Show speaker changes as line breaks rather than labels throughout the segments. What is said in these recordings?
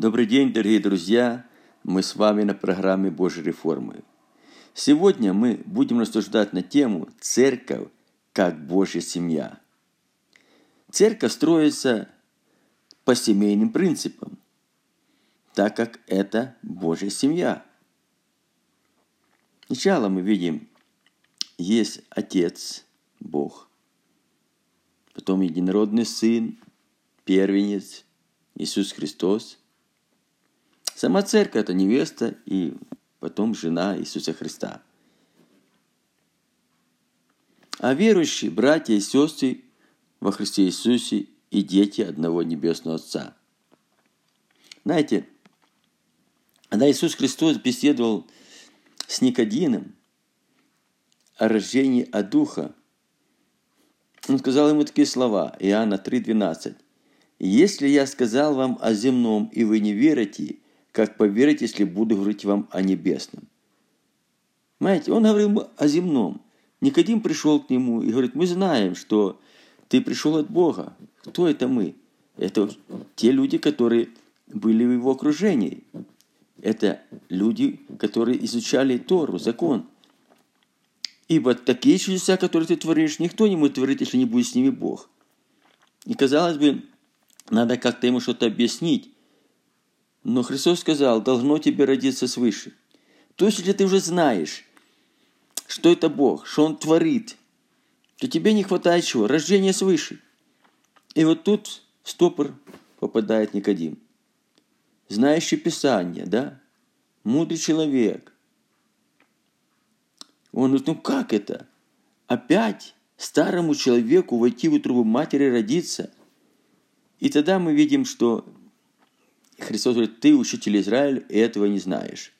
Добрый день, дорогие друзья! Мы с вами на программе Божьей реформы. Сегодня мы будем рассуждать на тему «Церковь как Божья семья». Церковь строится по семейным принципам, так как это Божья семья. Сначала мы видим, есть Отец, Бог, потом единородный Сын, первенец, Иисус Христос. Сама церковь – это невеста и потом жена Иисуса Христа. А верующие, братья и сестры во Христе Иисусе и дети одного Небесного Отца. Знаете, когда Иисус Христос беседовал с Никодином о рождении от Духа, Он сказал ему такие слова, Иоанна 3,12. «Если я сказал вам о земном, и вы не верите, как поверите, если буду говорить вам о небесном?» Понимаете, он говорил о земном. Никодим пришел к нему и говорит, мы знаем, что ты пришел от Бога. Кто это мы? Это те люди, которые были в его окружении. Это люди, которые изучали Тору, закон. Ибо такие чудеса, которые ты творишь, никто не может творить, если не будет с ними Бог. И казалось бы, надо как-то ему что-то объяснить. Но Христос сказал, должно тебе родиться свыше. То есть, если ты уже знаешь, что это Бог, что Он творит, то тебе не хватает чего? Рождения свыше. И вот тут в стопор попадает Никодим. Знающий Писание, да? Мудрый человек. Он говорит, ну как это? Опять старому человеку войти в утробу матери родиться? И тогда мы видим, что Христос говорит, ты, учитель Израиля, этого не знаешь.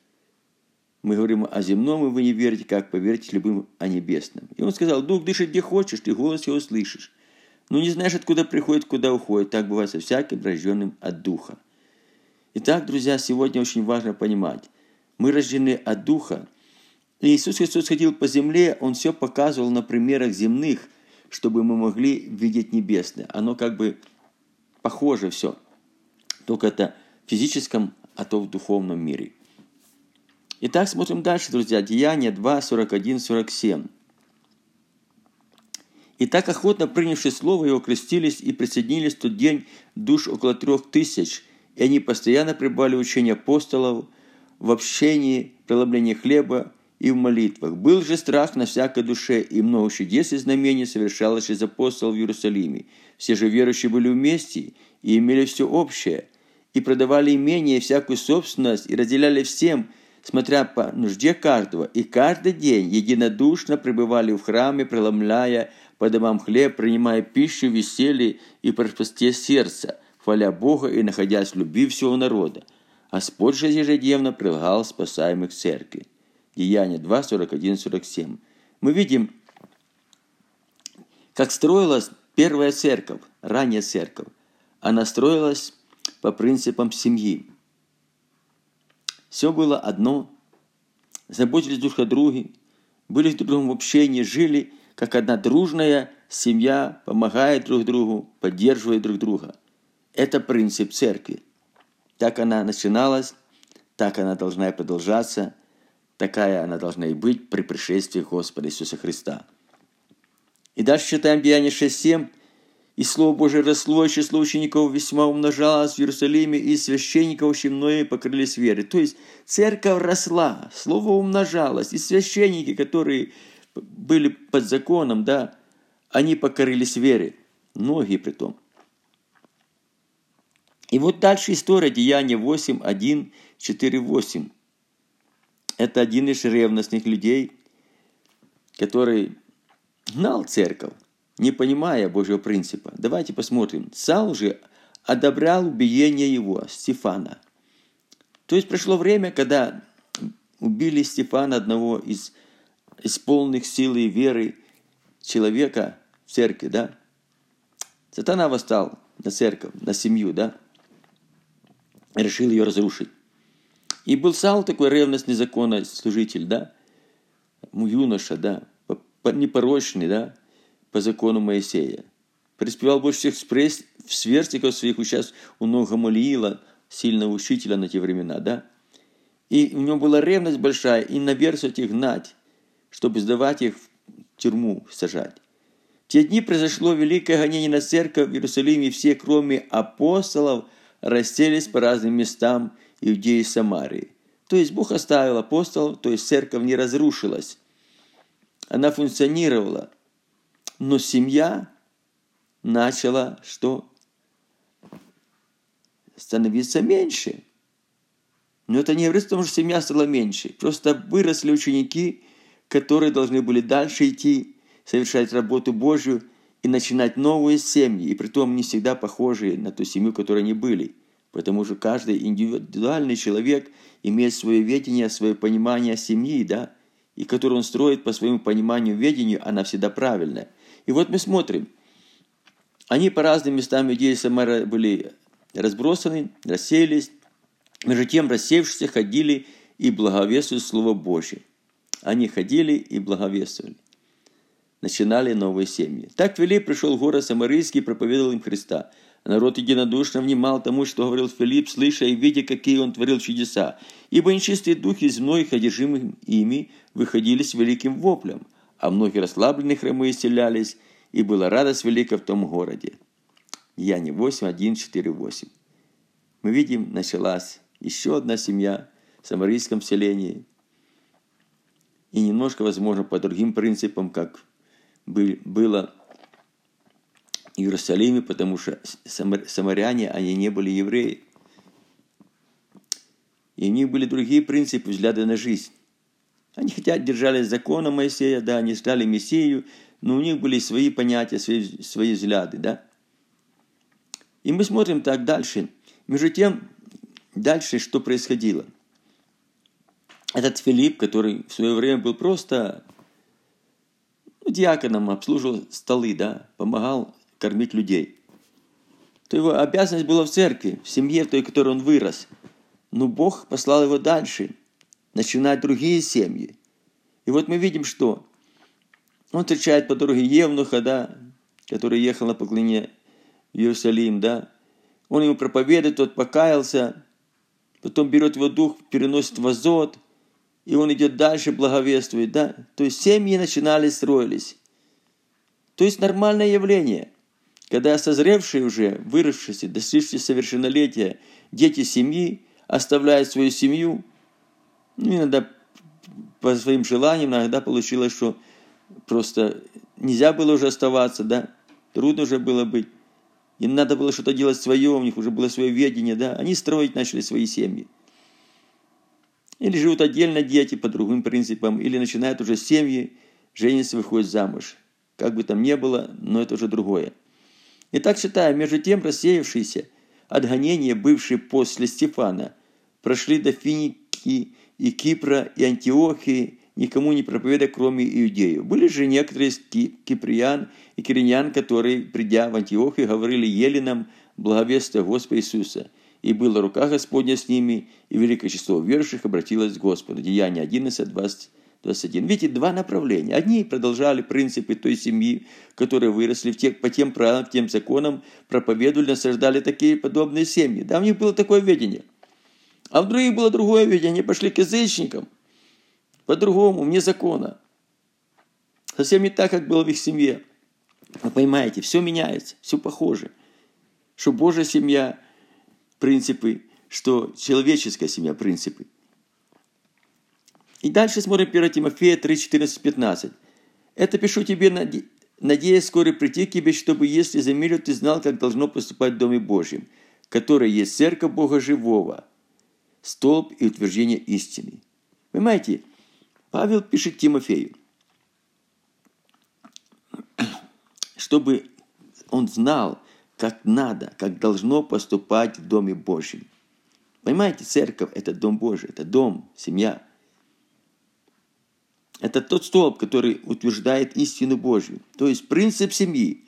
Мы говорим о земном, и вы не верите, как поверите любым о небесном. И он сказал, дух дышит где хочешь, ты голос его слышишь. Но не знаешь, откуда приходит, куда уходит. Так бывает со всяким рожденным от духа. Итак, друзья, сегодня очень важно понимать. Мы рождены от духа. И Иисус Христос ходил по земле, Он все показывал на примерах земных, чтобы мы могли видеть небесное. Оно как бы похоже все. Только это физическом, а то в духовном мире – Итак, смотрим дальше, друзья. Деяние 2, 41, 47. И так охотно принявши слово его, крестились и присоединились в тот день душ около трех тысяч, и они постоянно пребывали в апостолов, в общении, преломлении хлеба и в молитвах. Был же страх на всякой душе, и много чудес и знамений совершалось из апостолов в Иерусалиме. Все же верующие были вместе и имели все общее, и продавали имение и всякую собственность, и разделяли всем – смотря по нужде каждого, и каждый день единодушно пребывали в храме, преломляя по домам хлеб, принимая пищу, веселье и простоте сердца, хваля Бога и находясь в любви всего народа. Господь же ежедневно прилагал спасаемых церкви. Деяние 2, 41, 47. Мы видим, как строилась первая церковь, ранняя церковь. Она строилась по принципам семьи. Все было одно. Заботились друг о друге, были друг другом в общении, жили как одна дружная семья, помогая друг другу, поддерживая друг друга. Это принцип церкви. Так она начиналась, так она должна и продолжаться, такая она должна и быть при пришествии Господа Иисуса Христа. И дальше читаем Деяние 6.7. И Слово Божие росло, и число учеников весьма умножалось в Иерусалиме, и священников очень многие покрылись верой. То есть церковь росла, Слово умножалось, и священники, которые были под законом, да, они покорились верой. Многие при том. И вот дальше история Деяния 8, 1, 4, 8. Это один из ревностных людей, который гнал церковь не понимая Божьего принципа. Давайте посмотрим. Саул же одобрял убиение его, Стефана. То есть пришло время, когда убили Стефана, одного из, из полных силы и веры человека в церкви, да? Сатана восстал на церковь, на семью, да? Решил ее разрушить. И был Саул такой ревностный законослужитель, да? Юноша, да? Непорочный, да? По закону Моисея. Преспевал больше всех в сверстников своих, сейчас у ног Гамалиила, сильного учителя на те времена, да? И у него была ревность большая, и наверх этих гнать, чтобы сдавать их в тюрьму, сажать. В те дни произошло великое гонение на церковь в Иерусалиме, и все, кроме апостолов, расселись по разным местам Иудеи и Самарии. То есть Бог оставил апостолов, то есть церковь не разрушилась. Она функционировала. Но семья начала что? Становиться меньше. Но это не говорит о том, что семья стала меньше. Просто выросли ученики, которые должны были дальше идти, совершать работу Божью и начинать новые семьи, и при том не всегда похожие на ту семью, которой они были. Потому что каждый индивидуальный человек имеет свое видение, свое понимание семьи, да, и которую он строит по своему пониманию, видению, она всегда правильная. И вот мы смотрим, они по разным местам идеи Самара были разбросаны, рассеялись, между тем, рассеявшиеся ходили и благовествовали Слово Божье. Они ходили и благовествовали. Начинали новые семьи. Так Филипп пришел в город Самарийский и проповедовал им Христа. Народ единодушно внимал тому, что говорил Филипп, слыша и видя, какие он творил чудеса. Ибо нечистые духи из многих, одержимых ими, выходили с великим воплем, а многие расслабленные хромы исцелялись, и была радость велика в том городе. Яне 8, 1, 4, 8. Мы видим, началась еще одна семья в самарийском селении. И немножко, возможно, по другим принципам, как было в Иерусалиме, потому что самаряне, они не были евреи. И у них были другие принципы, взгляды на жизнь. Они хотя держались закона Моисея, да, они ждали Мессию, но у них были свои понятия, свои, свои взгляды, да. И мы смотрим так дальше. Между тем, Дальше что происходило? Этот Филипп, который в свое время был просто ну, диаконом, обслуживал столы, да, помогал кормить людей. То его обязанность была в церкви, в семье, в той, в которой он вырос. Но Бог послал его дальше, начинать другие семьи. И вот мы видим, что он встречает по дороге Евнуха, да, который ехал на поклоне в Иерусалим, да. Он ему проповедует, тот покаялся, потом берет его дух, переносит в азот, и он идет дальше, благовествует, да? То есть семьи начинали, строились. То есть нормальное явление. Когда созревшие уже, выросшие, достигшие совершеннолетия, дети семьи оставляют свою семью, иногда по своим желаниям, иногда получилось, что просто нельзя было уже оставаться, да, трудно уже было быть. Им надо было что-то делать свое, у них уже было свое ведение, да. Они строить начали свои семьи. Или живут отдельно дети по другим принципам, или начинают уже семьи, женятся, выходят замуж. Как бы там ни было, но это уже другое. И так считаю, между тем рассеявшиеся от гонения, бывшие после Стефана, прошли до Финики и Кипра и Антиохии, никому не проповедуя, кроме иудеев. Были же некоторые из киприян и кириньян, которые, придя в Антиохию, говорили еленам благовествия Господа Иисуса. И была рука Господня с ними, и великое число верующих обратилось к Господу. Деяние 11, 20, 21. Видите, два направления. Одни продолжали принципы той семьи, которые выросли в тех, по тем правилам, тем законам, проповедовали, насаждали такие подобные семьи. Да, у них было такое видение. А в других было другое видение. Они пошли к язычникам – по-другому, вне закона. Совсем не так, как было в их семье. Вы понимаете, все меняется, все похоже. Что Божья семья – принципы, что человеческая семья – принципы. И дальше смотрим 1 Тимофея 3, 14, 15. «Это пишу тебе, надеясь скоро прийти к тебе, чтобы, если за миру ты знал, как должно поступать в Доме Божьем, который есть церковь Бога Живого, столб и утверждение истины». Понимаете, Павел пишет Тимофею, чтобы он знал, как надо, как должно поступать в Доме Божьем. Понимаете, церковь – это Дом Божий, это дом, семья. Это тот столб, который утверждает истину Божью. То есть принцип семьи,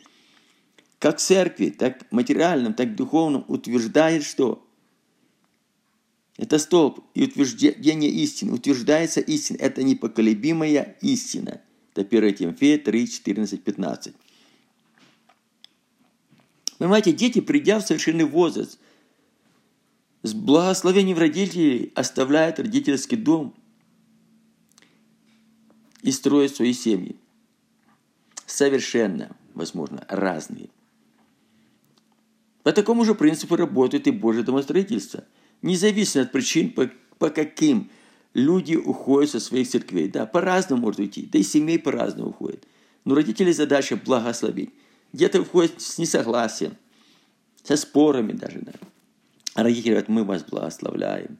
как в церкви, так материальном, так духовном, утверждает что? Это столб и утверждение истины. Утверждается истина. Это непоколебимая истина. Это 1 Тимофея 3, 14, 15. Понимаете, дети, придя в совершенный возраст, с благословением родителей оставляет родительский дом и строит свои семьи. Совершенно, возможно, разные. По такому же принципу работает и Божье домостроительство. Независимо от причин, по, по каким люди уходят со своих церквей. Да, по-разному может уйти, да и семей по-разному уходят. Но родители задача благословить. Где-то уходят с несогласием, со спорами даже. Да. А родители говорят, мы вас благословляем.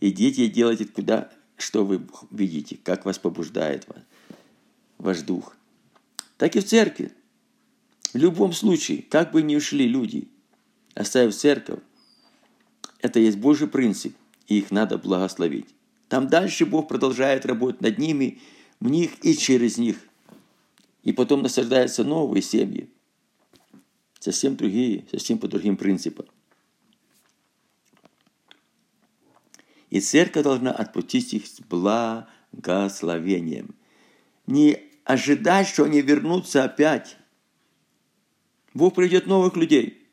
И дети делайте куда, что вы видите, как вас побуждает вас, ваш дух. Так и в церкви. В любом случае, как бы ни ушли люди, оставив церковь, это есть Божий принцип, и их надо благословить. Там дальше Бог продолжает работать над ними, в них и через них. И потом насаждаются новые семьи. Совсем другие, совсем по другим принципам. И церковь должна отпустить их с благословением. Не ожидать, что они вернутся опять. Бог придет новых людей.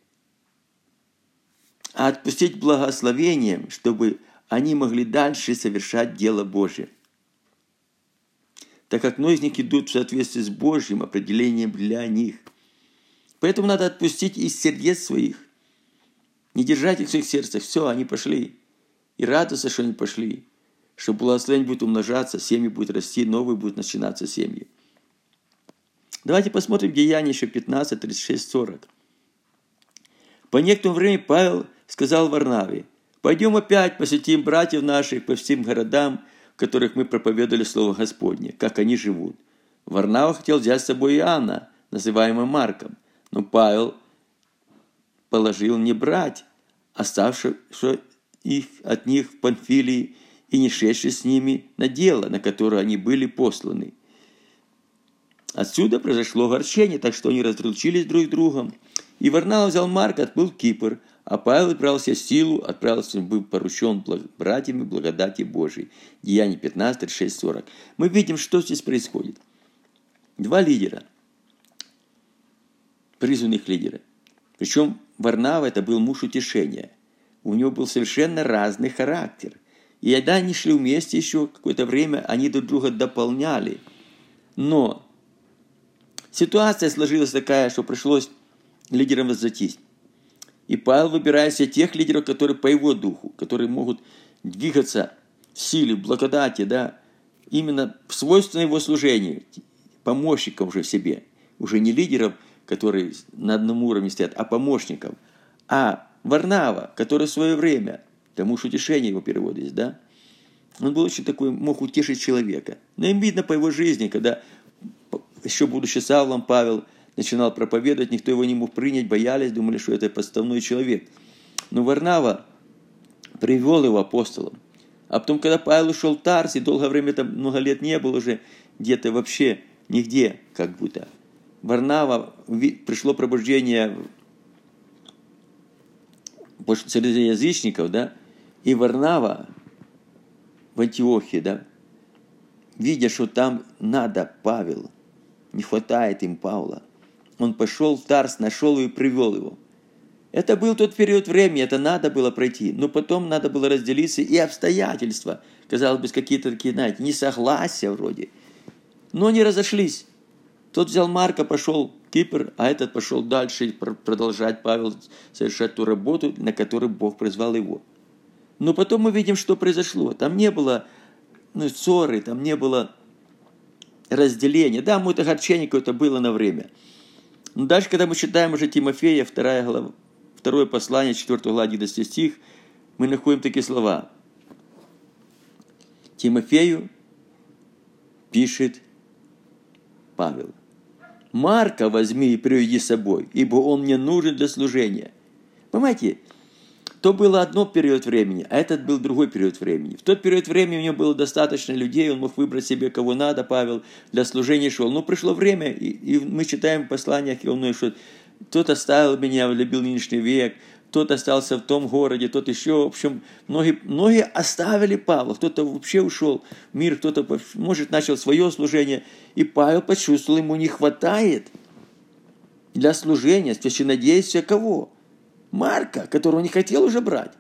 А отпустить благословением, чтобы они могли дальше совершать дело Божие. Так как многие из них идут в соответствии с Божьим определением для них. Поэтому надо отпустить из сердец своих. Не держать их в своих сердцах. Все, они пошли и радоваться, что они пошли, что благословение будет умножаться, семьи будут расти, новые будут начинаться семьи. Давайте посмотрим Деяния еще 15, 36, 40. По некоторому времени Павел сказал Варнаве, «Пойдем опять посетим братьев наших по всем городам, в которых мы проповедовали Слово Господне, как они живут». Варнава хотел взять с собой Иоанна, называемого Марком, но Павел положил не брать оставшего их от них в Панфилии и не шедший с ними на дело, на которое они были посланы. Отсюда произошло горчение, так что они разручились друг с другом. И Варнава взял Марк, отплыл в Кипр, а Павел отправился силу, отправился, был поручен братьями благодати Божией. Деяние 15, 36, 40. Мы видим, что здесь происходит. Два лидера, призванных лидера. Причем Варнава это был муж утешения – у него был совершенно разный характер. И когда они шли вместе еще какое-то время, они друг друга дополняли. Но ситуация сложилась такая, что пришлось лидерам разойтись. И Павел выбирает себе тех лидеров, которые по его духу, которые могут двигаться в силе, в благодати, да, именно в свойственном его служению, помощникам уже в себе. Уже не лидеров, которые на одном уровне стоят, а помощников. А Варнава, который в свое время, тому что утешение его переводится, да, он был очень такой, мог утешить человека. Но им видно по его жизни, когда еще будучи Савлом, Павел начинал проповедовать, никто его не мог принять, боялись, думали, что это подставной человек. Но Варнава привел его апостолом. А потом, когда Павел ушел в Тарс, и долгое время, там много лет не был уже где-то вообще, нигде, как будто. Варнава, пришло пробуждение среди язычников, да, и Варнава в Антиохии, да, видя, что там надо Павел, не хватает им Павла, он пошел в Тарс, нашел его и привел его. Это был тот период времени, это надо было пройти, но потом надо было разделиться и обстоятельства, казалось бы, какие-то такие, знаете, несогласия вроде, но не разошлись. Тот взял Марка, пошел Кипр, а этот пошел дальше продолжать Павел совершать ту работу, на которую Бог призвал его. Но потом мы видим, что произошло. Там не было ну, ссоры, там не было разделения. Да, может, огорчение какое-то было на время. Но дальше, когда мы читаем уже Тимофея, вторая глава, второе послание, 4 глава, 11 стих, мы находим такие слова. Тимофею пишет Павел – Марка возьми и приведи с собой, ибо он мне нужен для служения. Понимаете, то было одно период времени, а этот был другой период времени. В тот период времени у него было достаточно людей, он мог выбрать себе кого надо, Павел, для служения шел. Но пришло время, и, и мы читаем в посланиях, что тот оставил меня, любил нынешний век, тот остался в том городе, тот еще, в общем, многие, многие оставили Павла, кто-то вообще ушел в мир, кто-то, может, начал свое служение, и Павел почувствовал, ему не хватает для служения, священнодействия кого? Марка, которого не хотел уже брать.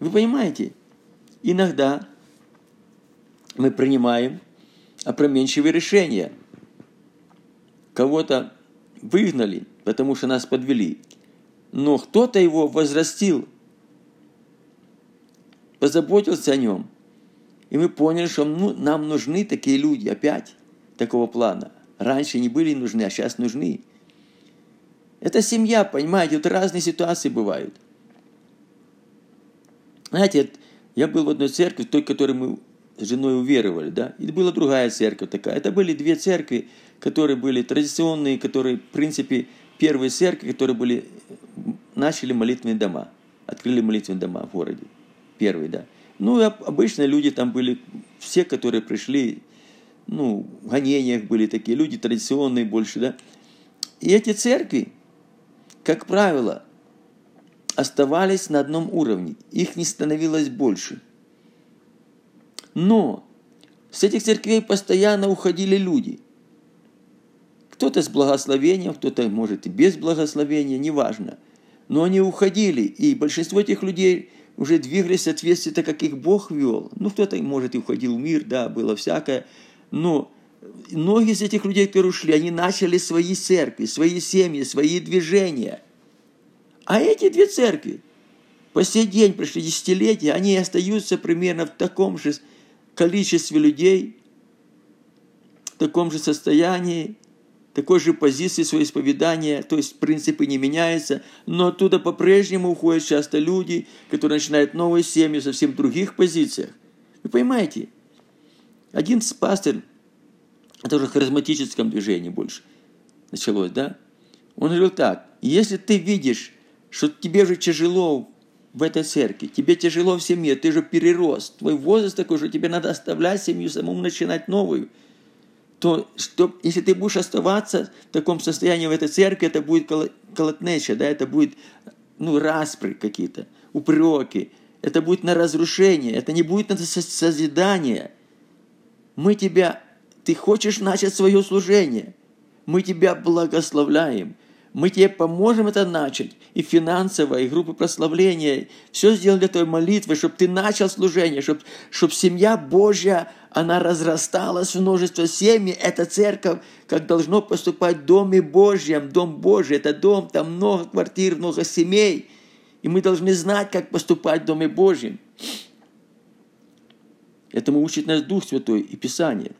Вы понимаете? Иногда мы принимаем опроменчивые решения. Кого-то выгнали, потому что нас подвели. Но кто-то его возрастил, позаботился о нем. И мы поняли, что ну, нам нужны такие люди опять такого плана. Раньше не были нужны, а сейчас нужны. Это семья, понимаете, вот разные ситуации бывают. Знаете, я был в одной церкви, той, которой мы с женой уверовали, да, и была другая церковь такая. Это были две церкви, которые были традиционные, которые, в принципе, первые церкви, которые были, начали молитвенные дома, открыли молитвенные дома в городе. Первые, да. Ну, обычно люди там были, все, которые пришли, ну, в гонениях были такие люди, традиционные больше, да. И эти церкви, как правило, оставались на одном уровне, их не становилось больше. Но с этих церквей постоянно уходили люди. Кто-то с благословением, кто-то, может, и без благословения, неважно. Но они уходили, и большинство этих людей уже двигались в соответствии, так как их Бог вел. Ну, кто-то, может, и уходил в мир, да, было всякое. Но многие из этих людей, которые ушли, они начали свои церкви, свои семьи, свои движения. А эти две церкви по сей день, прошли десятилетия, они остаются примерно в таком же количестве людей, в таком же состоянии, такой же позиции своего исповедания, то есть принципы не меняются, но оттуда по-прежнему уходят часто люди, которые начинают новые семьи совсем в других позициях. Вы понимаете? Один пастор, это уже в харизматическом движении больше началось, да? Он говорил так, если ты видишь, что тебе же тяжело в этой церкви, тебе тяжело в семье, ты же перерос, твой возраст такой, что тебе надо оставлять семью, самому начинать новую – то что, если ты будешь оставаться в таком состоянии в этой церкви, это будет колотнеча, да, это будет ну, распри какие-то, упреки, это будет на разрушение, это не будет на созидание. Мы тебя, ты хочешь начать свое служение, мы тебя благословляем – мы тебе поможем это начать. И финансово, и группы прославления. Все сделали для твоей молитвы, чтобы ты начал служение, чтобы, чтобы семья Божья, она разрасталась в множество семей. Это церковь, как должно поступать в Доме Божьем. Дом Божий – это дом, там много квартир, много семей. И мы должны знать, как поступать в Доме Божьем. Этому учит нас Дух Святой и Писание.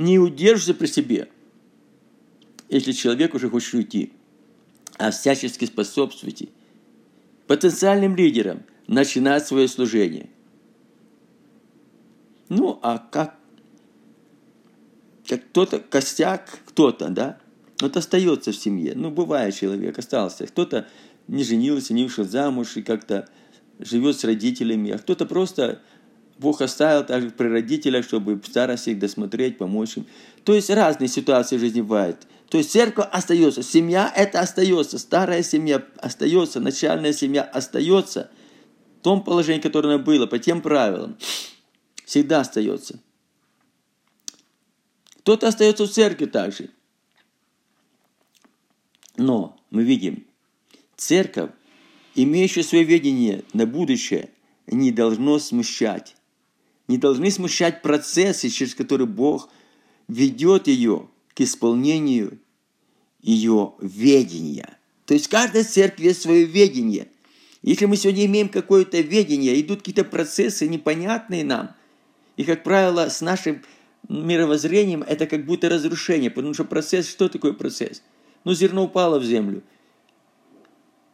Не удерживайся при себе, если человек уже хочет уйти а всячески способствуйте потенциальным лидерам начинать свое служение. Ну, а как, как кто-то, костяк, кто-то, да, вот остается в семье. Ну, бывает человек, остался. Кто-то не женился, не вышел замуж и как-то живет с родителями, а кто-то просто Бог оставил также при родителях, чтобы в старости их досмотреть, помочь им. То есть разные ситуации в жизни бывают. То есть церковь остается, семья это остается, старая семья остается, начальная семья остается в том положении, которое она было, по тем правилам. Всегда остается. Кто-то остается в церкви также. Но мы видим, церковь, имеющая свое видение на будущее, не должно смущать. Не должны смущать процессы, через которые Бог ведет ее – к исполнению ее ведения. То есть каждая церковь есть свое ведение. Если мы сегодня имеем какое-то ведение, идут какие-то процессы непонятные нам, и, как правило, с нашим мировоззрением это как будто разрушение, потому что процесс, что такое процесс? Ну, зерно упало в землю.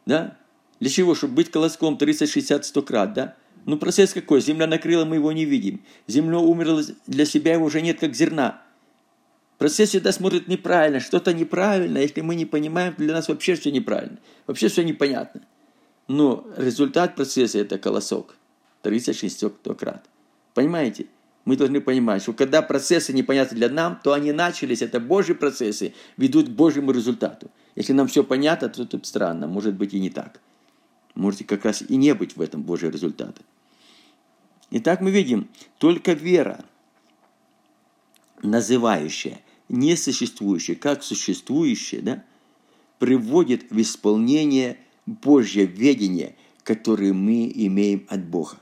Да? Для чего? Чтобы быть колоском 30, 60, 100 крат, да? Ну, процесс какой? Земля накрыла, мы его не видим. Земля умерла для себя, его уже нет, как зерна. Процесс всегда смотрит неправильно, что-то неправильно, если мы не понимаем, для нас вообще все неправильно, вообще все непонятно. Но результат процесса – это колосок, 36 крат. Понимаете? Мы должны понимать, что когда процессы непонятны для нас, то они начались, это Божьи процессы, ведут к Божьему результату. Если нам все понятно, то это странно, может быть и не так. Может как раз и не быть в этом Божьего результата. Итак, мы видим, только вера, называющая несуществующее, как существующее, да, приводит в исполнение Божье ведение, которые мы имеем от Бога.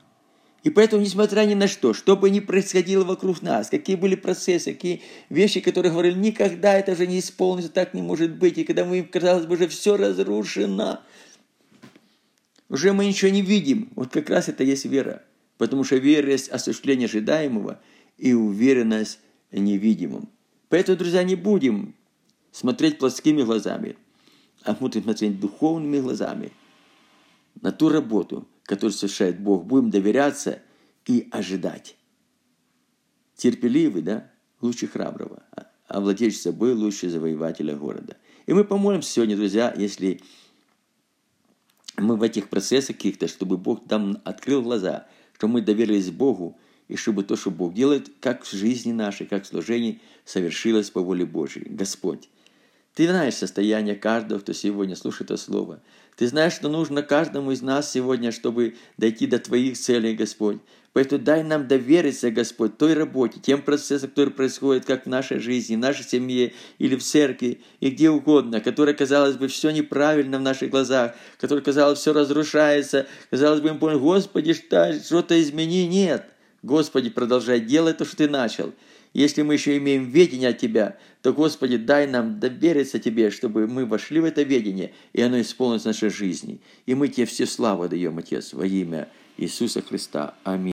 И поэтому, несмотря ни на что, что бы ни происходило вокруг нас, какие были процессы, какие вещи, которые говорили, никогда это же не исполнится, так не может быть. И когда мы, казалось бы, уже все разрушено, уже мы ничего не видим. Вот как раз это есть вера. Потому что вера есть осуществление ожидаемого и уверенность в невидимом. Поэтому, друзья, не будем смотреть плоскими глазами, а будем смотреть духовными глазами на ту работу, которую совершает Бог. Будем доверяться и ожидать. Терпеливый, да, лучше храброго, а владеющий собой лучше завоевателя города. И мы помолимся сегодня, друзья, если мы в этих процессах каких-то, чтобы Бог нам открыл глаза, что мы доверились Богу, и чтобы то, что Бог делает, как в жизни нашей, как в служении, совершилось по воле Божьей. Господь, Ты знаешь состояние каждого, кто сегодня слушает это слово. Ты знаешь, что нужно каждому из нас сегодня, чтобы дойти до Твоих целей, Господь. Поэтому дай нам довериться, Господь, той работе, тем процессам, которые происходят как в нашей жизни, в нашей семье или в церкви, и где угодно, которое, казалось бы, все неправильно в наших глазах, которое, казалось, все разрушается, казалось бы, мы поняли, Господи, что-то измени. Нет. Господи, продолжай делать то, что Ты начал. Если мы еще имеем ведение от Тебя, то, Господи, дай нам довериться Тебе, чтобы мы вошли в это ведение, и оно исполнилось в нашей жизни. И мы Тебе все славы даем, Отец, во имя Иисуса Христа. Аминь.